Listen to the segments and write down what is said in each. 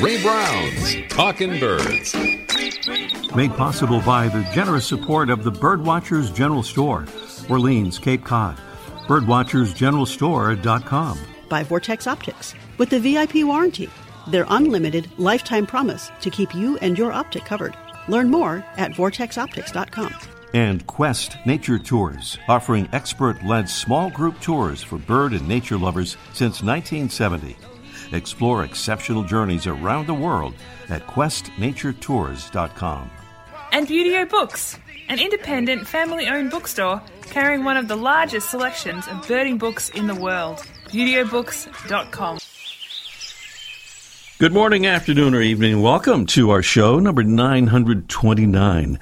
Ray Brown's Talkin' Birds. Made possible by the generous support of the Birdwatchers General Store, Orleans, Cape Cod. Birdwatchersgeneralstore.com. By Vortex Optics with the VIP warranty, their unlimited lifetime promise to keep you and your optic covered. Learn more at vortexoptics.com. And Quest Nature Tours, offering expert led small group tours for bird and nature lovers since 1970. Explore exceptional journeys around the world at questnaturetours.com. And Buteo Books, an independent family owned bookstore carrying one of the largest selections of birding books in the world. ButeoBooks.com. Good morning, afternoon, or evening. Welcome to our show, number 929.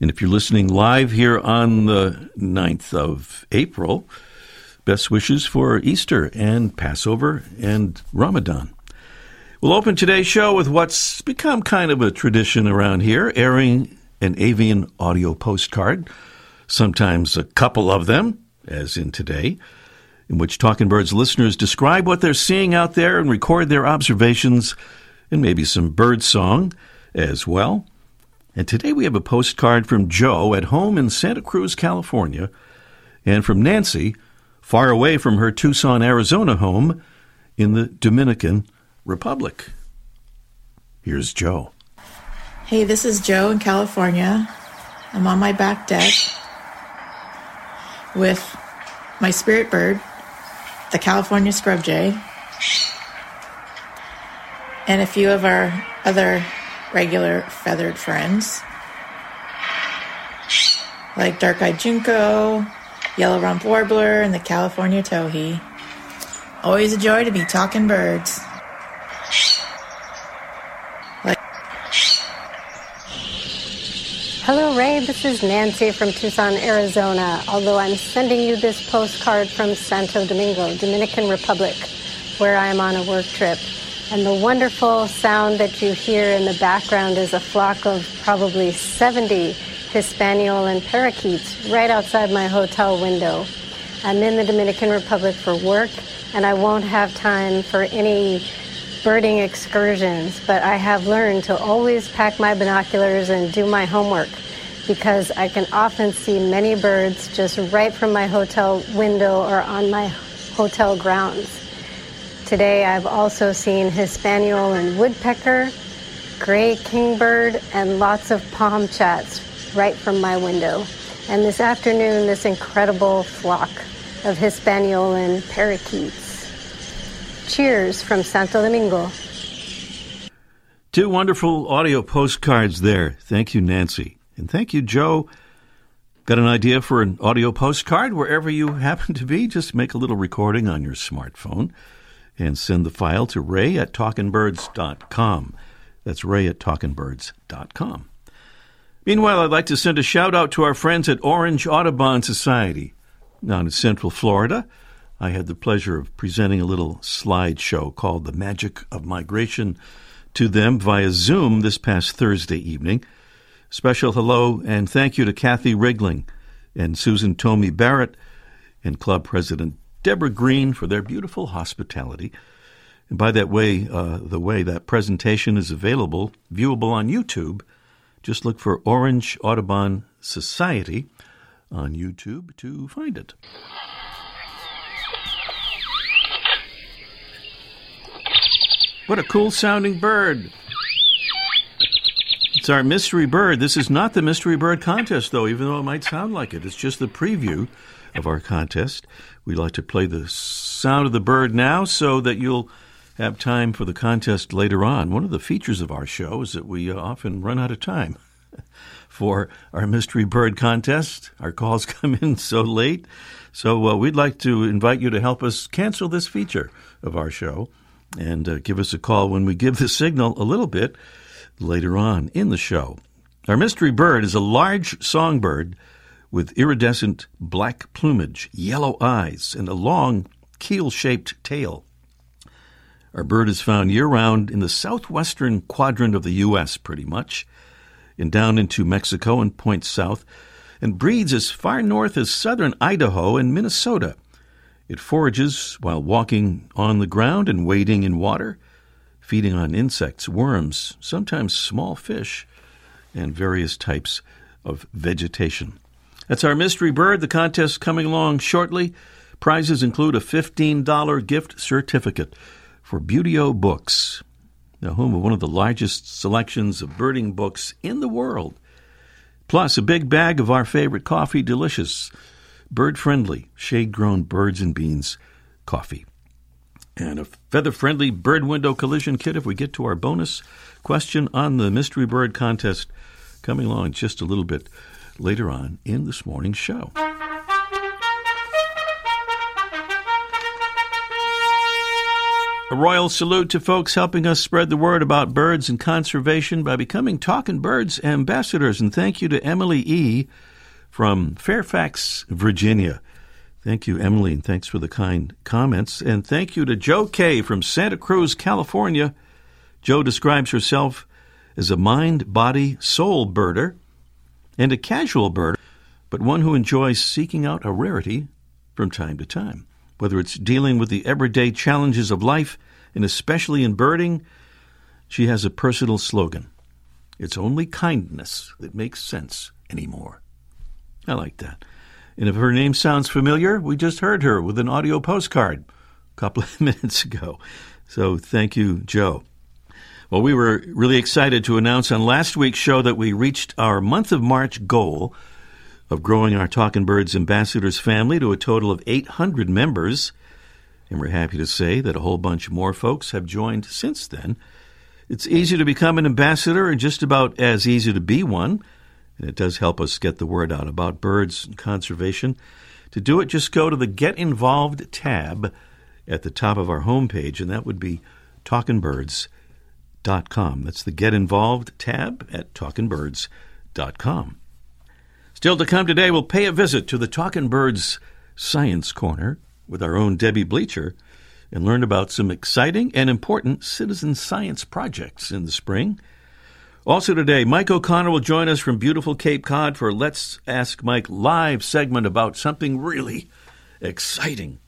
And if you're listening live here on the 9th of April, best wishes for Easter and Passover and Ramadan. We'll open today's show with what's become kind of a tradition around here, airing an avian audio postcard, sometimes a couple of them, as in today, in which Talkin' Birds listeners describe what they're seeing out there and record their observations and maybe some bird song as well. And today we have a postcard from Joe at home in Santa Cruz, California, and from Nancy, far away from her Tucson, Arizona home in the Dominican Republic. Here's Joe. Hey, this is Joe in California. I'm on my back deck with my spirit bird, the California scrub jay, and a few of our other regular feathered friends, like dark eyed junco, yellow rump warbler, and the California towhee. Always a joy to be talking birds. Hello, Ray. This is Nancy from Tucson, Arizona. Although I'm sending you this postcard from Santo Domingo, Dominican Republic, where I am on a work trip. And the wonderful sound that you hear in the background is a flock of probably 70 Hispaniolan parakeets right outside my hotel window. I'm in the Dominican Republic for work, and I won't have time for any birding excursions, but I have learned to always pack my binoculars and do my homework because I can often see many birds just right from my hotel window or on my hotel grounds. Today I've also seen Hispaniolan woodpecker, gray kingbird, and lots of palmchats right from my window. And this afternoon, this incredible flock of Hispaniolan parakeets. Cheers from Santo Domingo. Two wonderful audio postcards there. Thank you, Nancy. And thank you, Joe. Got an idea for an audio postcard wherever you happen to be? Just make a little recording on your smartphone and send the file to ray at talkinbirds.com. That's ray at talkinbirds.com. Meanwhile, I'd like to send a shout out to our friends at Orange Audubon Society down in Central Florida. I had the pleasure of presenting a little slideshow called The Magic of Migration to them via Zoom this past Thursday evening. Special hello and thank you to Kathy Rigling and Susan Tomey Barrett and Club President Deborah Green for their beautiful hospitality. And by that way, uh, the way that presentation is available, viewable on YouTube, just look for Orange Audubon Society on YouTube to find it. What a cool sounding bird! It's our mystery bird. This is not the mystery bird contest, though, even though it might sound like it. It's just the preview of our contest. We'd like to play the sound of the bird now so that you'll have time for the contest later on. One of the features of our show is that we uh, often run out of time for our mystery bird contest. Our calls come in so late. So uh, we'd like to invite you to help us cancel this feature of our show and uh, give us a call when we give the signal a little bit later on in the show. Our mystery bird is a large songbird with iridescent black plumage, yellow eyes, and a long keel shaped tail. Our bird is found year round in the southwestern quadrant of the U.S., pretty much, and down into Mexico and points south, and breeds as far north as southern Idaho and Minnesota. It forages while walking on the ground and wading in water. feeding on insects, worms, sometimes small fish, and various types of vegetation. That's our mystery bird. The contest coming along shortly. Prizes include a $15 gift certificate for Buteo Books, the home of one of the largest selections of birding books in the world. Plus, a big bag of our favorite coffee, delicious, bird friendly, shade grown birds and beans coffee. And a feather friendly bird window collision kit if we get to our bonus question on the Mystery Bird contest coming along just a little bit later on in this morning's show. A royal salute to folks helping us spread the word about birds and conservation by becoming Talkin' Birds ambassadors. And thank you to Emily E. from Fairfax, Virginia. Thank you, Emily, and thanks for the kind comments. And thank you to Joe K. from Santa Cruz, California. Joe describes herself as a mind, body, soul birder and a casual birder, but one who enjoys seeking out a rarity from time to time whether it's dealing with the everyday challenges of life, and especially in birding, she has a personal slogan It's only kindness that makes sense anymore. I like that. And if her name sounds familiar, we just heard her with an audio postcard a couple of minutes ago. So thank you, Joe. Well, we were really excited to announce on last week's show that we reached our month of March goal of growing our Talkin' Birds Ambassadors family to a total of 800 members. And we're happy to say that a whole bunch more folks have joined since then. It's easy to become an ambassador and just about as easy to be one. And it does help us get the word out about birds and conservation. To do it, just go to the Get Involved tab at the top of our homepage, and that would be talkinbirds.com. That's the Get Involved tab at talkinbirds.com. Still to come today, we'll pay a visit to the Talkin' Birds Science Corner with our own Debbie Bleacher and learn about some exciting and important citizen science projects in the spring. Also today, Mike O'Connor will join us from beautiful Cape Cod for Let's Ask Mike live segment about something really exciting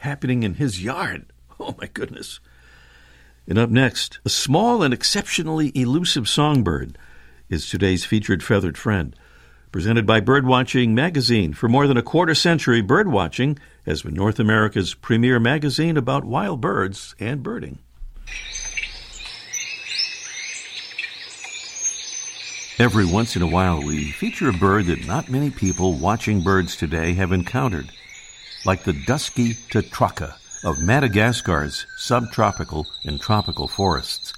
happening in his yard. Oh my goodness. And up next, a small and exceptionally elusive songbird is today's featured feathered friend. Presented by Birdwatching Magazine. For more than a quarter century, Birdwatching has been North America's premier magazine about wild birds and birding. Every once in a while, we feature a bird that not many people watching birds today have encountered, like the dusky tetraka of Madagascar's subtropical and tropical forests.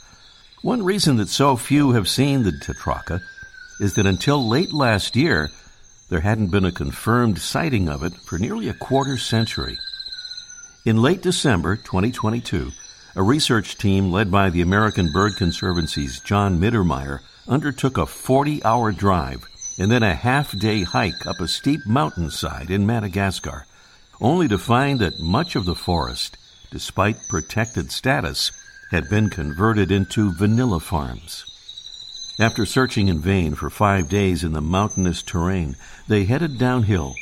One reason that so few have seen the tetraka is that until late last year, there hadn't been a confirmed sighting of it for nearly a quarter century. In late December 2022, a research team led by the American Bird Conservancy's John Mittermeier undertook a 40 hour drive and then a half day hike up a steep mountainside in Madagascar, only to find that much of the forest, despite protected status, had been converted into vanilla farms. After searching in vain for five days in the mountainous terrain, they headed downhill.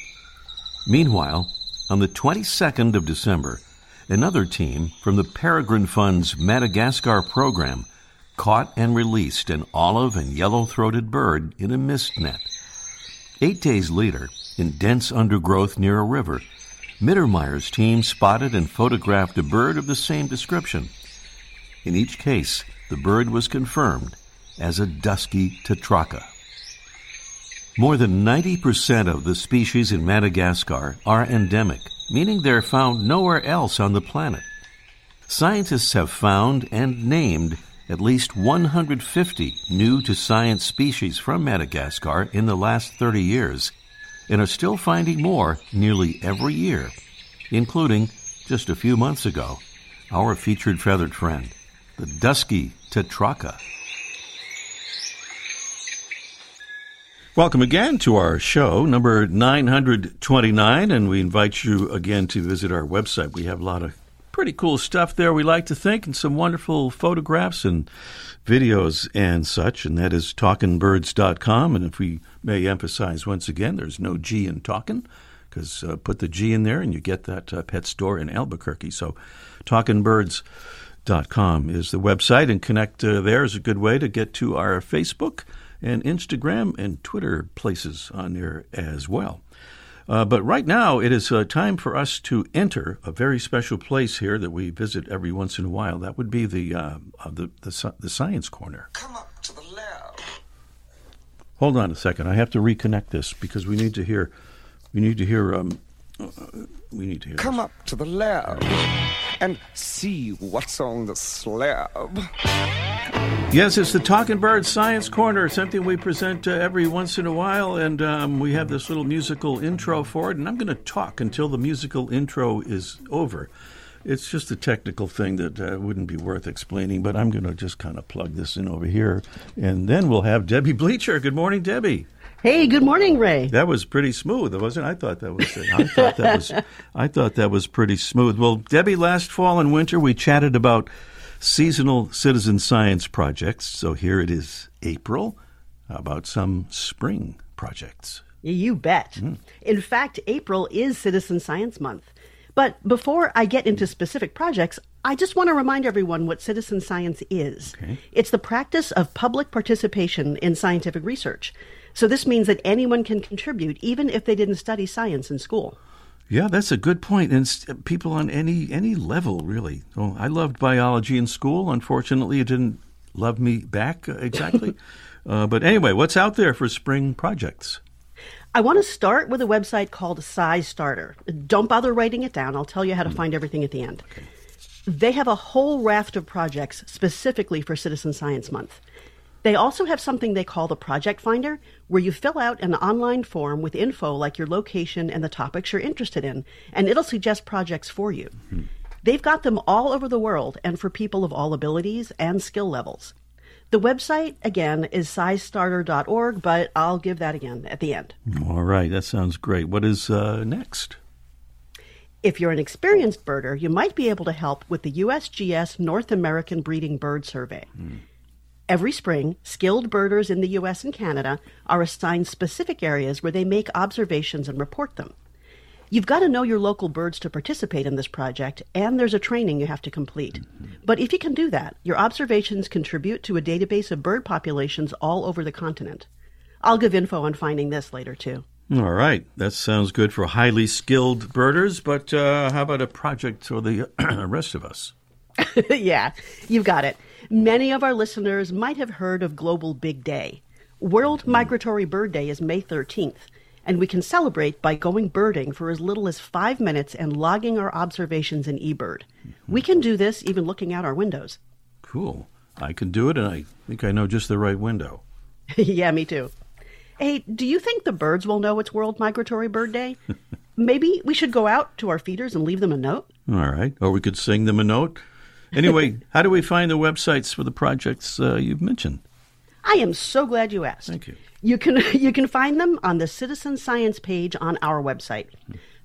Meanwhile, on the 22nd of December, another team from the Peregrine Fund's Madagascar program caught and released an olive and yellow throated bird in a mist net. Eight days later, in dense undergrowth near a river, Mittermeier's team spotted and photographed a bird of the same description. In each case, the bird was confirmed as a dusky tetraka. More than 90% of the species in Madagascar are endemic, meaning they're found nowhere else on the planet. Scientists have found and named at least 150 new to science species from Madagascar in the last 30 years and are still finding more nearly every year, including, just a few months ago, our featured feathered friend, the dusky tetraka. Welcome again to our show, number 929, and we invite you again to visit our website. We have a lot of pretty cool stuff there, we like to think, and some wonderful photographs and videos and such, and that is talkinbirds.com. And if we may emphasize once again, there's no G in talking, because uh, put the G in there and you get that uh, pet store in Albuquerque. So talkinbirds.com is the website, and connect uh, there is a good way to get to our Facebook and Instagram and Twitter places on there as well. Uh, but right now, it is uh, time for us to enter a very special place here that we visit every once in a while. That would be the uh, uh the, the, the science corner. Come up to the lab. Hold on a second. I have to reconnect this because we need to hear. We need to hear. Um, uh, we need to hear. Come this. up to the lab and see what's on the slab. Yes, it's the Talkin' Bird Science Corner, something we present uh, every once in a while, and um, we have this little musical intro for it. And I'm going to talk until the musical intro is over. It's just a technical thing that uh, wouldn't be worth explaining, but I'm going to just kind of plug this in over here, and then we'll have Debbie Bleacher. Good morning, Debbie. Hey, good morning, Ray. That was pretty smooth, wasn't it? I thought that was. I thought that was. I thought that was pretty smooth. Well, Debbie, last fall and winter we chatted about seasonal citizen science projects. So here it is, April. About some spring projects? You bet. Mm. In fact, April is Citizen Science Month. But before I get into specific projects, I just want to remind everyone what citizen science is. Okay. It's the practice of public participation in scientific research. So this means that anyone can contribute, even if they didn't study science in school. Yeah, that's a good point. And people on any any level, really. Well, I loved biology in school. Unfortunately, it didn't love me back uh, exactly. uh, but anyway, what's out there for spring projects? I want to start with a website called SciStarter. Don't bother writing it down. I'll tell you how to find everything at the end. Okay. They have a whole raft of projects specifically for Citizen Science Month. They also have something they call the Project Finder, where you fill out an online form with info like your location and the topics you're interested in, and it'll suggest projects for you. Mm-hmm. They've got them all over the world and for people of all abilities and skill levels. The website, again, is scistarter.org, but I'll give that again at the end. All right, that sounds great. What is uh, next? If you're an experienced birder, you might be able to help with the USGS North American Breeding Bird Survey. Mm. Every spring, skilled birders in the US and Canada are assigned specific areas where they make observations and report them. You've got to know your local birds to participate in this project, and there's a training you have to complete. But if you can do that, your observations contribute to a database of bird populations all over the continent. I'll give info on finding this later, too. All right. That sounds good for highly skilled birders, but uh, how about a project for the rest of us? yeah, you've got it. Many of our listeners might have heard of Global Big Day. World Migratory Bird Day is May 13th, and we can celebrate by going birding for as little as five minutes and logging our observations in eBird. We can do this even looking out our windows. Cool. I can do it, and I think I know just the right window. yeah, me too. Hey, do you think the birds will know it's World Migratory Bird Day? Maybe we should go out to our feeders and leave them a note? All right. Or we could sing them a note. Anyway, how do we find the websites for the projects uh, you've mentioned? I am so glad you asked. Thank you. You can you can find them on the Citizen Science page on our website.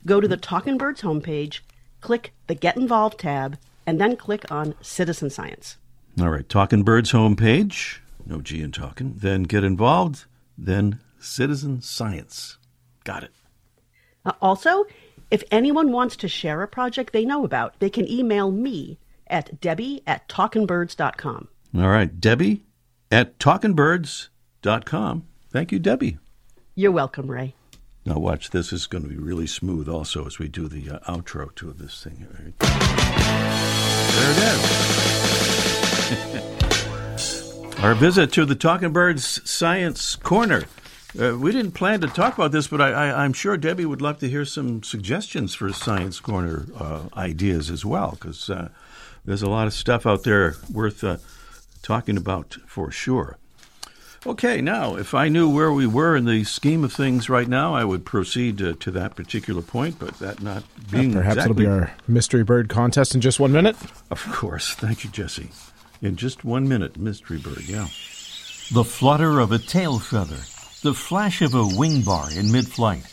Go to the Talkin' Birds homepage, click the Get Involved tab, and then click on Citizen Science. All right, Talkin' Birds homepage, no G in talking. Then Get Involved, then Citizen Science. Got it. Uh, also, if anyone wants to share a project they know about, they can email me at debbie at talkinbirds.com. All right, Debbie at talkinbirds.com. Thank you, Debbie. You're welcome, Ray. Now, watch this. is going to be really smooth also as we do the uh, outro to this thing. Right? There it is. Our visit to the Talkin' Birds Science Corner. Uh, we didn't plan to talk about this, but I, am sure Debbie would love to hear some suggestions for Science Corner uh, ideas as well, because uh, there's a lot of stuff out there worth uh, talking about for sure. Okay, now, if I knew where we were in the scheme of things right now, I would proceed uh, to that particular point, but that not being yeah, perhaps exactly... it'll be our mystery bird contest in just one minute. Of course. Thank you, Jesse. In just one minute, mystery bird, yeah. The flutter of a tail feather, the flash of a wing bar in mid flight.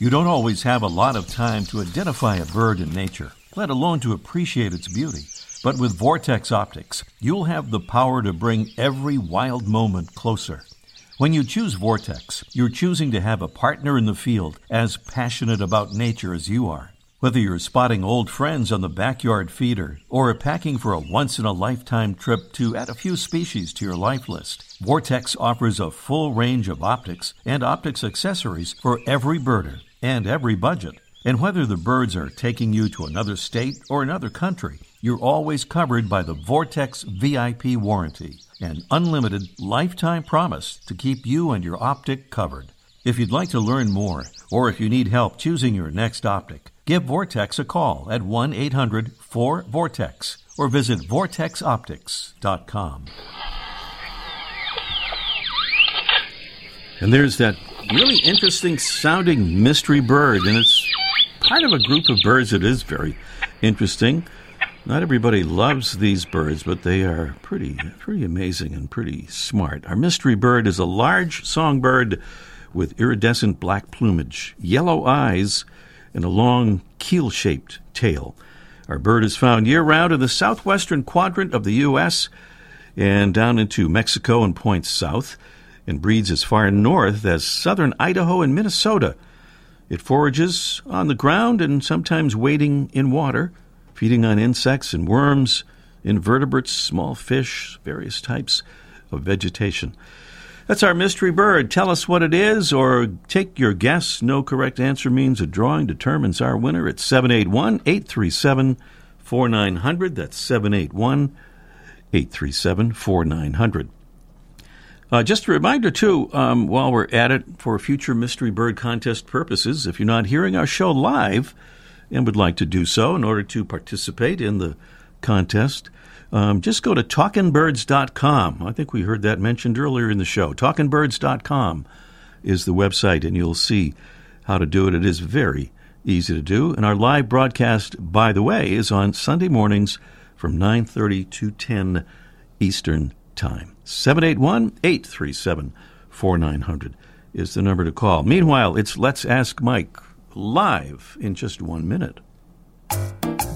You don't always have a lot of time to identify a bird in nature, let alone to appreciate its beauty. But with Vortex Optics, you'll have the power to bring every wild moment closer. When you choose Vortex, you're choosing to have a partner in the field as passionate about nature as you are. Whether you're spotting old friends on the backyard feeder or packing for a once in a lifetime trip to add a few species to your life list, Vortex offers a full range of optics and optics accessories for every birder and every budget. And whether the birds are taking you to another state or another country, you're always covered by the Vortex VIP warranty, an unlimited lifetime promise to keep you and your optic covered. If you'd like to learn more, or if you need help choosing your next optic, give Vortex a call at 1 800 4 Vortex or visit vortexoptics.com. And there's that really interesting sounding mystery bird, and it's part of a group of birds that is very interesting. Not everybody loves these birds, but they are pretty pretty amazing and pretty smart. Our mystery bird is a large songbird with iridescent black plumage, yellow eyes, and a long keel shaped tail. Our bird is found year round in the southwestern quadrant of the U.S. and down into Mexico and points south, and breeds as far north as southern Idaho and Minnesota. It forages on the ground and sometimes wading in water, feeding on insects and worms, invertebrates, small fish, various types of vegetation. That's our mystery bird. Tell us what it is or take your guess. No correct answer means a drawing determines our winner at 781 837 4900. That's 781 837 4900. Uh, just a reminder, too, um, while we're at it, for future Mystery Bird contest purposes, if you're not hearing our show live and would like to do so in order to participate in the contest, um, just go to talkinbirds.com. I think we heard that mentioned earlier in the show. Talkinbirds.com is the website, and you'll see how to do it. It is very easy to do. And our live broadcast, by the way, is on Sunday mornings from 9.30 to 10 Eastern Time. 781 837 4900 is the number to call. Meanwhile, it's Let's Ask Mike live in just one minute.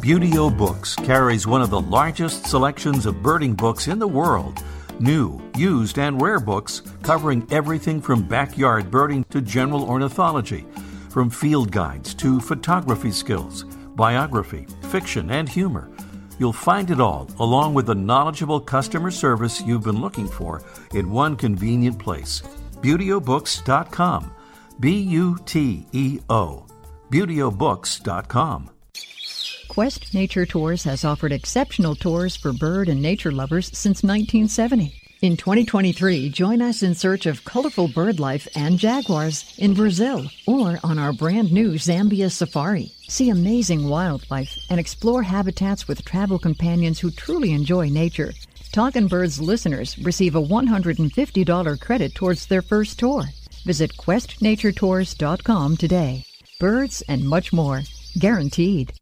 Buteo Books carries one of the largest selections of birding books in the world. New, used, and rare books covering everything from backyard birding to general ornithology, from field guides to photography skills, biography, fiction, and humor. You'll find it all, along with the knowledgeable customer service you've been looking for, in one convenient place. ButeoBooks.com. B U T E O. ButeoBooks.com. Quest Nature Tours has offered exceptional tours for bird and nature lovers since 1970. In 2023, join us in search of colorful bird life and jaguars in Brazil or on our brand new Zambia Safari. See amazing wildlife and explore habitats with travel companions who truly enjoy nature. Talkin' Birds listeners receive a $150 credit towards their first tour. Visit questnaturetours.com today. Birds and much more. Guaranteed.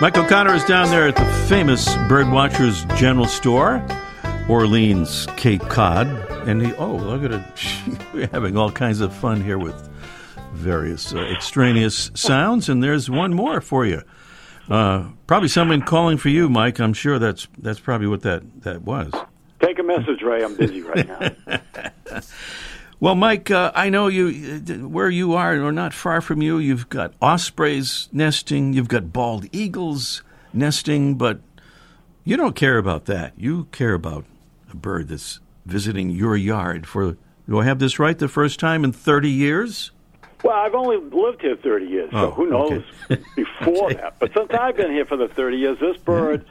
Mike O'Connor is down there at the famous Birdwatchers General Store, Orleans, Cape Cod, and he. Oh, look at it! We're having all kinds of fun here with various uh, extraneous sounds, and there's one more for you. Uh, probably someone calling for you, Mike. I'm sure that's that's probably what that that was. Take a message, Ray. I'm busy right now. Well, Mike, uh, I know you where you are, or not far from you. You've got ospreys nesting, you've got bald eagles nesting, but you don't care about that. You care about a bird that's visiting your yard for. Do I have this right? The first time in thirty years. Well, I've only lived here 30 years, so Oh, who knows okay. before that. But since I've been here for the 30 years, this bird,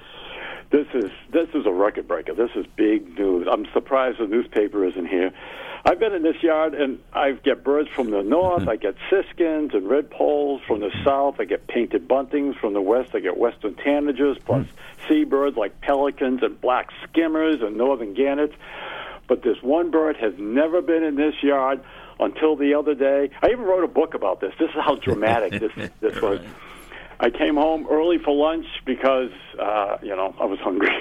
this is this is a record breaker. This is big news. I'm surprised the newspaper isn't here. I've been in this yard, and I get birds from the north. Mm-hmm. I get siskins and redpolls from the south. I get painted buntings from the west. I get western tanagers, plus mm-hmm. seabirds like pelicans and black skimmers and northern gannets. But this one bird has never been in this yard until the other day. I even wrote a book about this. This is how dramatic this this was. I came home early for lunch because uh, you know I was hungry.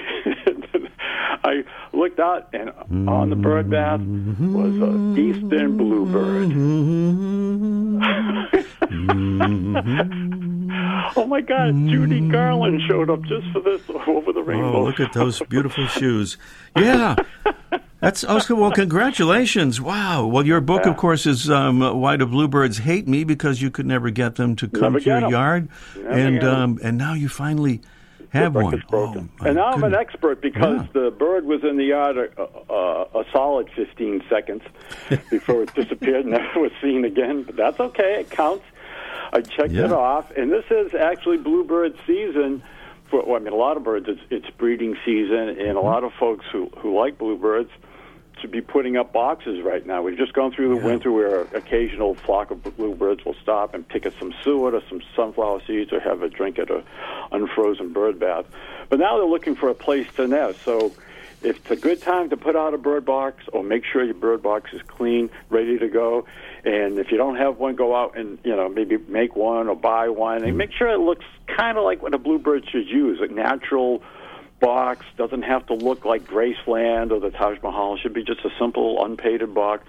I looked out, and on the bird bath was a eastern bluebird. oh my God! Judy Garland showed up just for this over the rainbow. Oh, look at those beautiful shoes. Yeah. That's also well. Congratulations! Wow. Well, your book, Yeah. of course, is um, "Why Do Bluebirds Hate Me?" Because you could never get them to come Never to your get 'em. yard, Never and um, and now you finally have The one. Oh, and now I'm an expert because Yeah. the bird was in the yard a, a, a solid 15 seconds before it disappeared and never was seen again. But that's okay; it counts. I checked it off, and this is actually bluebird season. For well, I mean, a lot of birds, it's, it's breeding season, and Mm-hmm. a lot of folks who who like bluebirds should be putting up boxes right now. We've just gone through the winter where occasional flock of bluebirds will stop and pick at some suet or some sunflower seeds or have a drink at a unfrozen bird bath. But now they're looking for a place to nest. So it's a good time to put out a bird box or make sure your bird box is clean, ready to go. And if you don't have one, go out and you know maybe make one or buy one, and mm-hmm. make sure it looks kind of like what a bluebird should use, a natural box. Doesn't have to look like Graceland or the Taj Mahal. It should be just a simple unpainted box,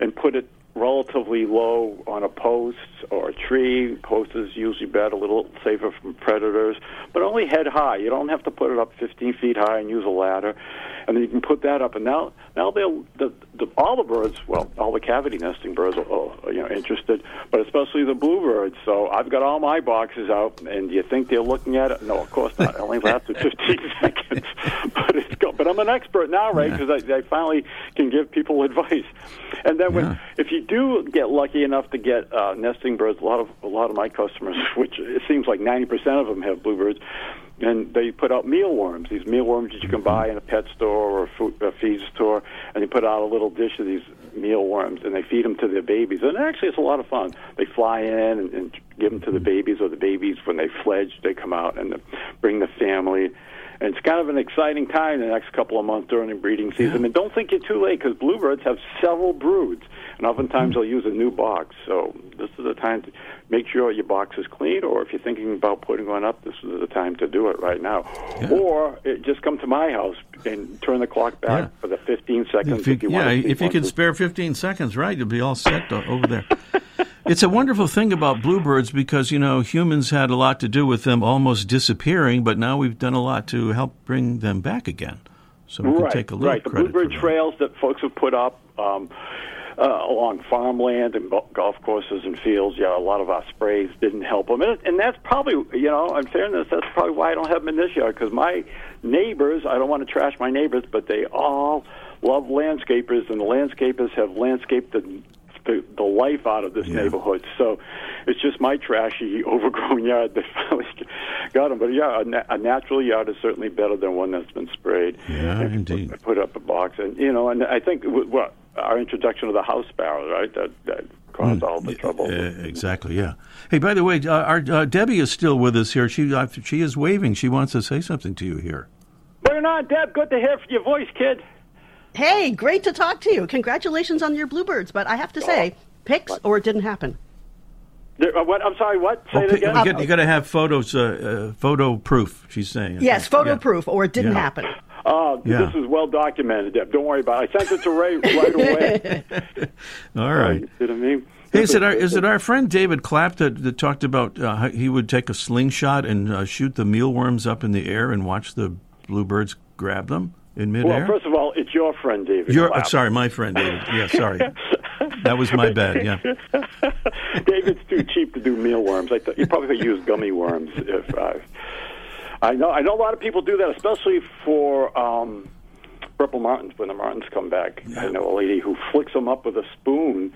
and put it relatively low on a post or a tree. Post is usually better, a little safer from predators, but only head high. You don't have to put it up 15 feet high and use a ladder. And then you can put that up, and now now they'll the, the all the birds, well, all the cavity nesting birds are, are you know interested, but especially the bluebirds. So I've got all my boxes out, and do you think they're looking at it? No, of course not. It only lasted 15 seconds, but it's go. But I'm an expert now, Ray, because I, I finally can give people advice. And then when Yeah. if you do get lucky enough to get uh, nesting birds, a lot of a lot of my customers, which it seems like 90% of them have bluebirds, and they put out mealworms. These mealworms that you can buy in a pet store or a, food, a feed store, and they put out a little dish of these mealworms, and they feed them to their babies. And actually, it's a lot of fun. They fly in and, and give them to the babies, or the babies when they fledge, they come out and bring the family. And it's kind of an exciting time the next couple of months during the breeding season. And don't think you're too late because bluebirds have several broods, and oftentimes they'll use a new box. So this is the time to make sure your box is clean, or if you're thinking about putting one up, this is the time to do it right now. Or uh, just come to my house and turn the clock back Yeah. for the 15 seconds. If you, if you yeah, to if you can blue- spare 15 seconds, right, you'll be all set o- over there. it's a wonderful thing about bluebirds because, you know, humans had a lot to do with them almost disappearing, but now we've done a lot to help bring them back again. So we can right, take a little right. The bluebird trails that folks have put up um, uh, along farmland and golf courses and fields. Yeah, a lot of our sprays didn't help them, and, and that's probably, you know, in fairness, that's probably why I don't have them in this yard because my neighbors. I don't want to trash my neighbors, but they all love landscapers, and the landscapers have landscaped the the, the life out of this neighborhood. So it's just my trashy, overgrown yard that finally got them. But yeah, a, na- a natural yard is certainly better than one that's been sprayed. Yeah, And indeed. Put, put up a box, and you know, and I think what our introduction of the house sparrow, right? That that caused all the trouble. Uh, exactly, yeah. Hey, by the way, uh, our, uh, Debbie is still with us here. She uh, she is waving. She wants to say something to you here. Bring it on, Deb. Good to hear your voice, kid. Hey, great to talk to you. Congratulations on your bluebirds, but I have to say, pics or it didn't happen. There, uh, what? I'm sorry. What? Say Oh, it again. you, got, you got to have photos, uh, uh, photo proof. She's saying. Yes, photo Yeah. proof or it didn't Yeah. happen. Oh, Yeah. this is well documented, Deb. Don't worry about it. I sent it to Ray right away. All right. You what I mean? Hey, is it our is it our friend David Clapp that, that talked about uh, he would take a slingshot and uh, shoot the mealworms up in the air and watch the bluebirds grab them in midair? Well, first of all, it's your friend, David. Your, Clapp. uh, sorry, my friend David. Yeah, sorry. That was my bad. Yeah. David's too cheap to do mealworms. I thought you probably could use gummy worms. If uh, I know, I know a lot of people do that, especially for um, purple martins when the martins come back. I know a lady who flicks them up with a spoon.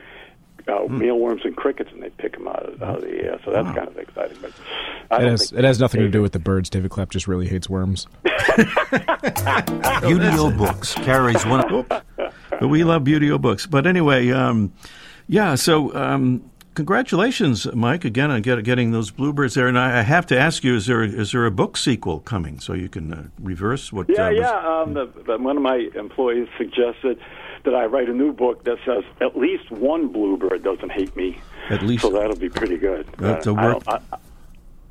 Uh, Hmm. Mealworms and crickets, and they pick them out of, out of the air. So that's kind of exciting. But I It has, it has nothing to do with the birds. David Clapp just really hates worms. Beauty O Books carries one. But we love Buteo books. But anyway, um, yeah. So um, congratulations, Mike, again on get, getting those bluebirds there. And I, I have to ask you: is there is there a book sequel coming so you can uh, reverse what? Yeah, uh, was- yeah. Um, the, the, one of my employees suggested that I write a new book that says at least one bluebird doesn't hate me. At least- so that'll be pretty good. That's Uh, a work- I- I-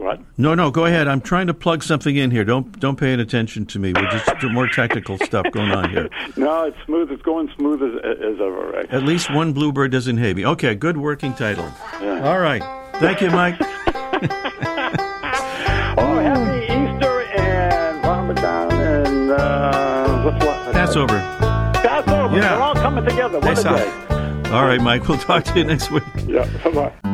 what? No, no. Go ahead. I'm trying to plug something in here. Don't don't pay any attention to me. We're just more technical stuff going on here. No, it's smooth. It's going smooth as, as ever, right? At least one bluebird doesn't hate me. Okay, good working title. All right. Thank you, Mike. Oh, happy Easter and Ramadan and uh, what's what? Passover. Passover. Yeah. We're all coming together. What Nice a day. All right, Mike. We'll talk to you next week. Yeah. Bye-bye.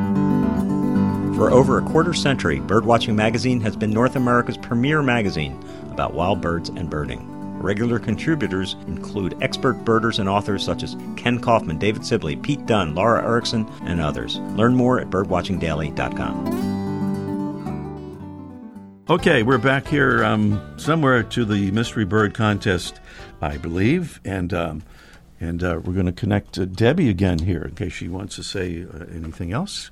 For over a quarter century, Birdwatching Magazine has been North America's premier magazine about wild birds and birding. Regular contributors include expert birders and authors such as Kenn Kaufman, David Sibley, Pete Dunne, Laura Erickson, and others. Learn more at birdwatchingdaily.com. Okay, we're back here um, somewhere to the mystery bird contest, I believe, and um, and uh, we're going to connect to Debbie again here in case she wants to say uh, anything else.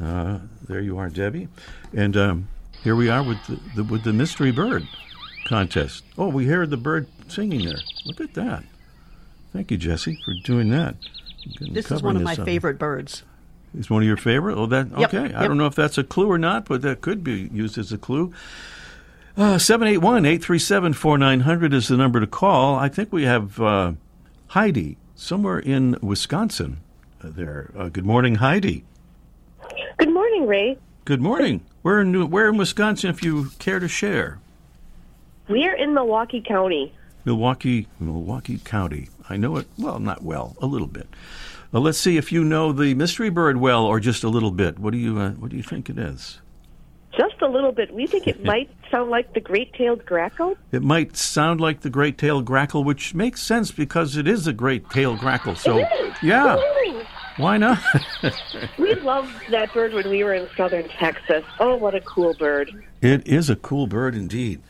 Uh, there you are, Debbie, and um, here we are with the, the with the mystery bird contest. Oh, we heard the bird singing there. Look at that. Thank you, Jesse, for doing that. This is one of my up. favorite birds. It's one of your favorite. Oh, that Yep, okay. I don't know if that's a clue or not, but that could be used as a clue. Uh, 781-837-4900 is the number to call. I think we have uh, Heidi somewhere in Wisconsin. Uh, there. Uh, good morning, Heidi. Good morning, Ray. Good morning. Where in where in Wisconsin, if you care to share? We are in Milwaukee County. Milwaukee, Milwaukee County. I know it well, not well, a little bit. Uh, let's see if you know the mystery bird well, or just a little bit. What do you uh, What do you think it is? Just a little bit. We think it might sound like the great-tailed grackle. It might sound like the great-tailed grackle, which makes sense because it is a great-tailed grackle. So, yeah, why not? We loved that bird when we were in southern Texas. Oh, what a cool bird. it is a cool bird indeed.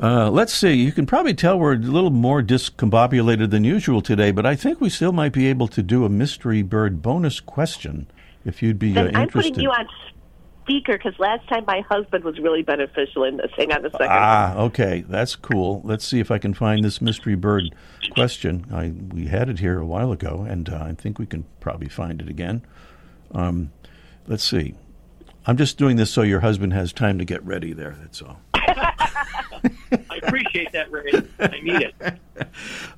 Uh, let's see. You can probably tell we're a little more discombobulated than usual today, but I think we still might be able to do a mystery bird bonus question if you'd be uh, Then I'm interested. putting you on speaker because last time my husband was really beneficial in this. Hang on a second. Ah, okay, that's cool. Let's see if I can find this mystery bird question. I we had it here a while ago, and uh, I think we can probably find it again. Um, let's see. I'm just doing this so your husband has time to get ready. There, that's all. I appreciate that, Ray. I need it.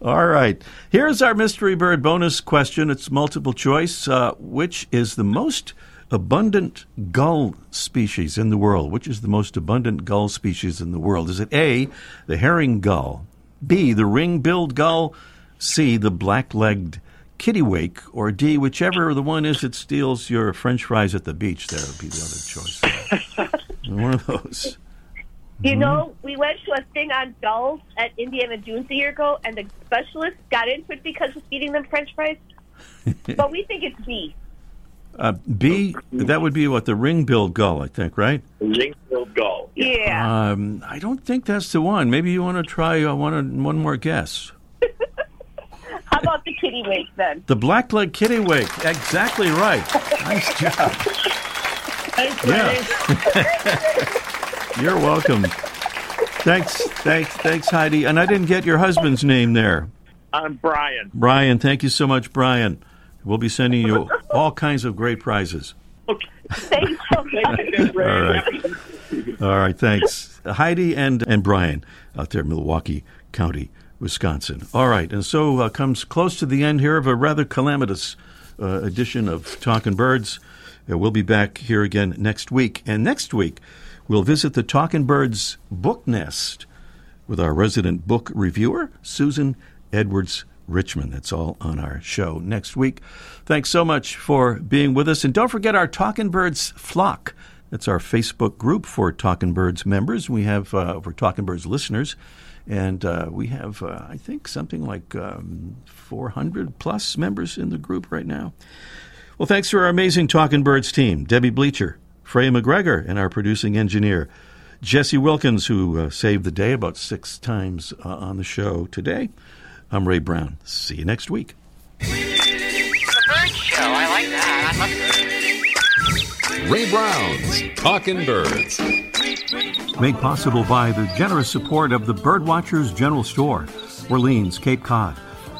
All right. Here's our mystery bird bonus question. It's multiple choice. Uh, which is the most abundant gull species in the world? Which is the most abundant gull species in the world? Is it A, the herring gull, B, the ring-billed gull, C, the black-legged kittiwake, or D, whichever the one is that steals your French fries at the beach? There would be the other choice. one of those. You Mm-hmm. know, we went to a thing on gulls at Indiana Dunes a year ago, and the specialist got into it because of feeding them French fries. but we think it's B. Uh, B, that would be what the ring-billed gull, I think, right? Ring-billed gull. Yeah. Um, I don't think that's the one. Maybe you want to try uh, one one more guess. How about the kittiwake then? The black-legged kittiwake. Exactly right. Nice job. Thanks, Yeah. You're welcome. Thanks, thanks, thanks, Heidi. And I didn't get your husband's name there, I'm Brian. Brian. Thank you so much, Brian. We'll be sending you all kinds of great prizes. Okay. Thanks. All right. All right, thanks. Heidi and, and Brian out there in Milwaukee County, Wisconsin. All right, and so uh, comes close to the end here of a rather calamitous uh, edition of Talkin' Birds. Uh, we'll be back here again next week. And next week, we'll visit the Talkin' Birds book nest with our resident book reviewer, Susan Edwards Richmond. That's all on our show next week. Thanks so much for being with us. And don't forget our Talkin' Birds flock. That's our Facebook group for Talkin' Birds members. We have uh, for Talkin' Birds listeners. And uh, we have, uh, I think, something like um, 400 plus members in the group right now. Well, thanks to our amazing Talkin' Birds team Debbie Bleacher, Freya McGregor, and our producing engineer, Jesse Wilkins, who uh, saved the day about six times uh, on the show today. I'm Ray Brown. See you next week. The bird show. I like that. I must. Ray Brown's Talkin' Birds. Made possible by the generous support of the Birdwatchers General Store, Orleans, Cape Cod.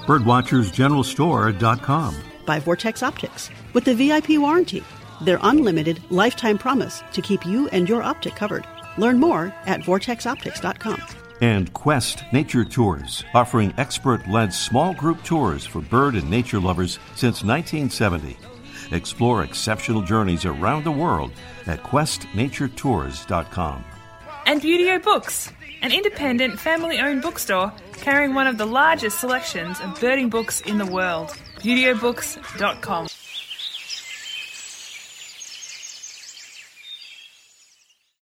Birdwatchersgeneralstore.com. by Vortex Optics with the VIP warranty, their unlimited lifetime promise to keep you and your optic covered. Learn more at vortexoptics.com. And Quest Nature Tours, offering expert led small group tours for bird and nature lovers since 1970. Explore exceptional journeys around the world at questnaturetours.com. And Buteo Books, an independent family owned bookstore carrying one of the largest selections of birding books in the world. ButeoBooks.com.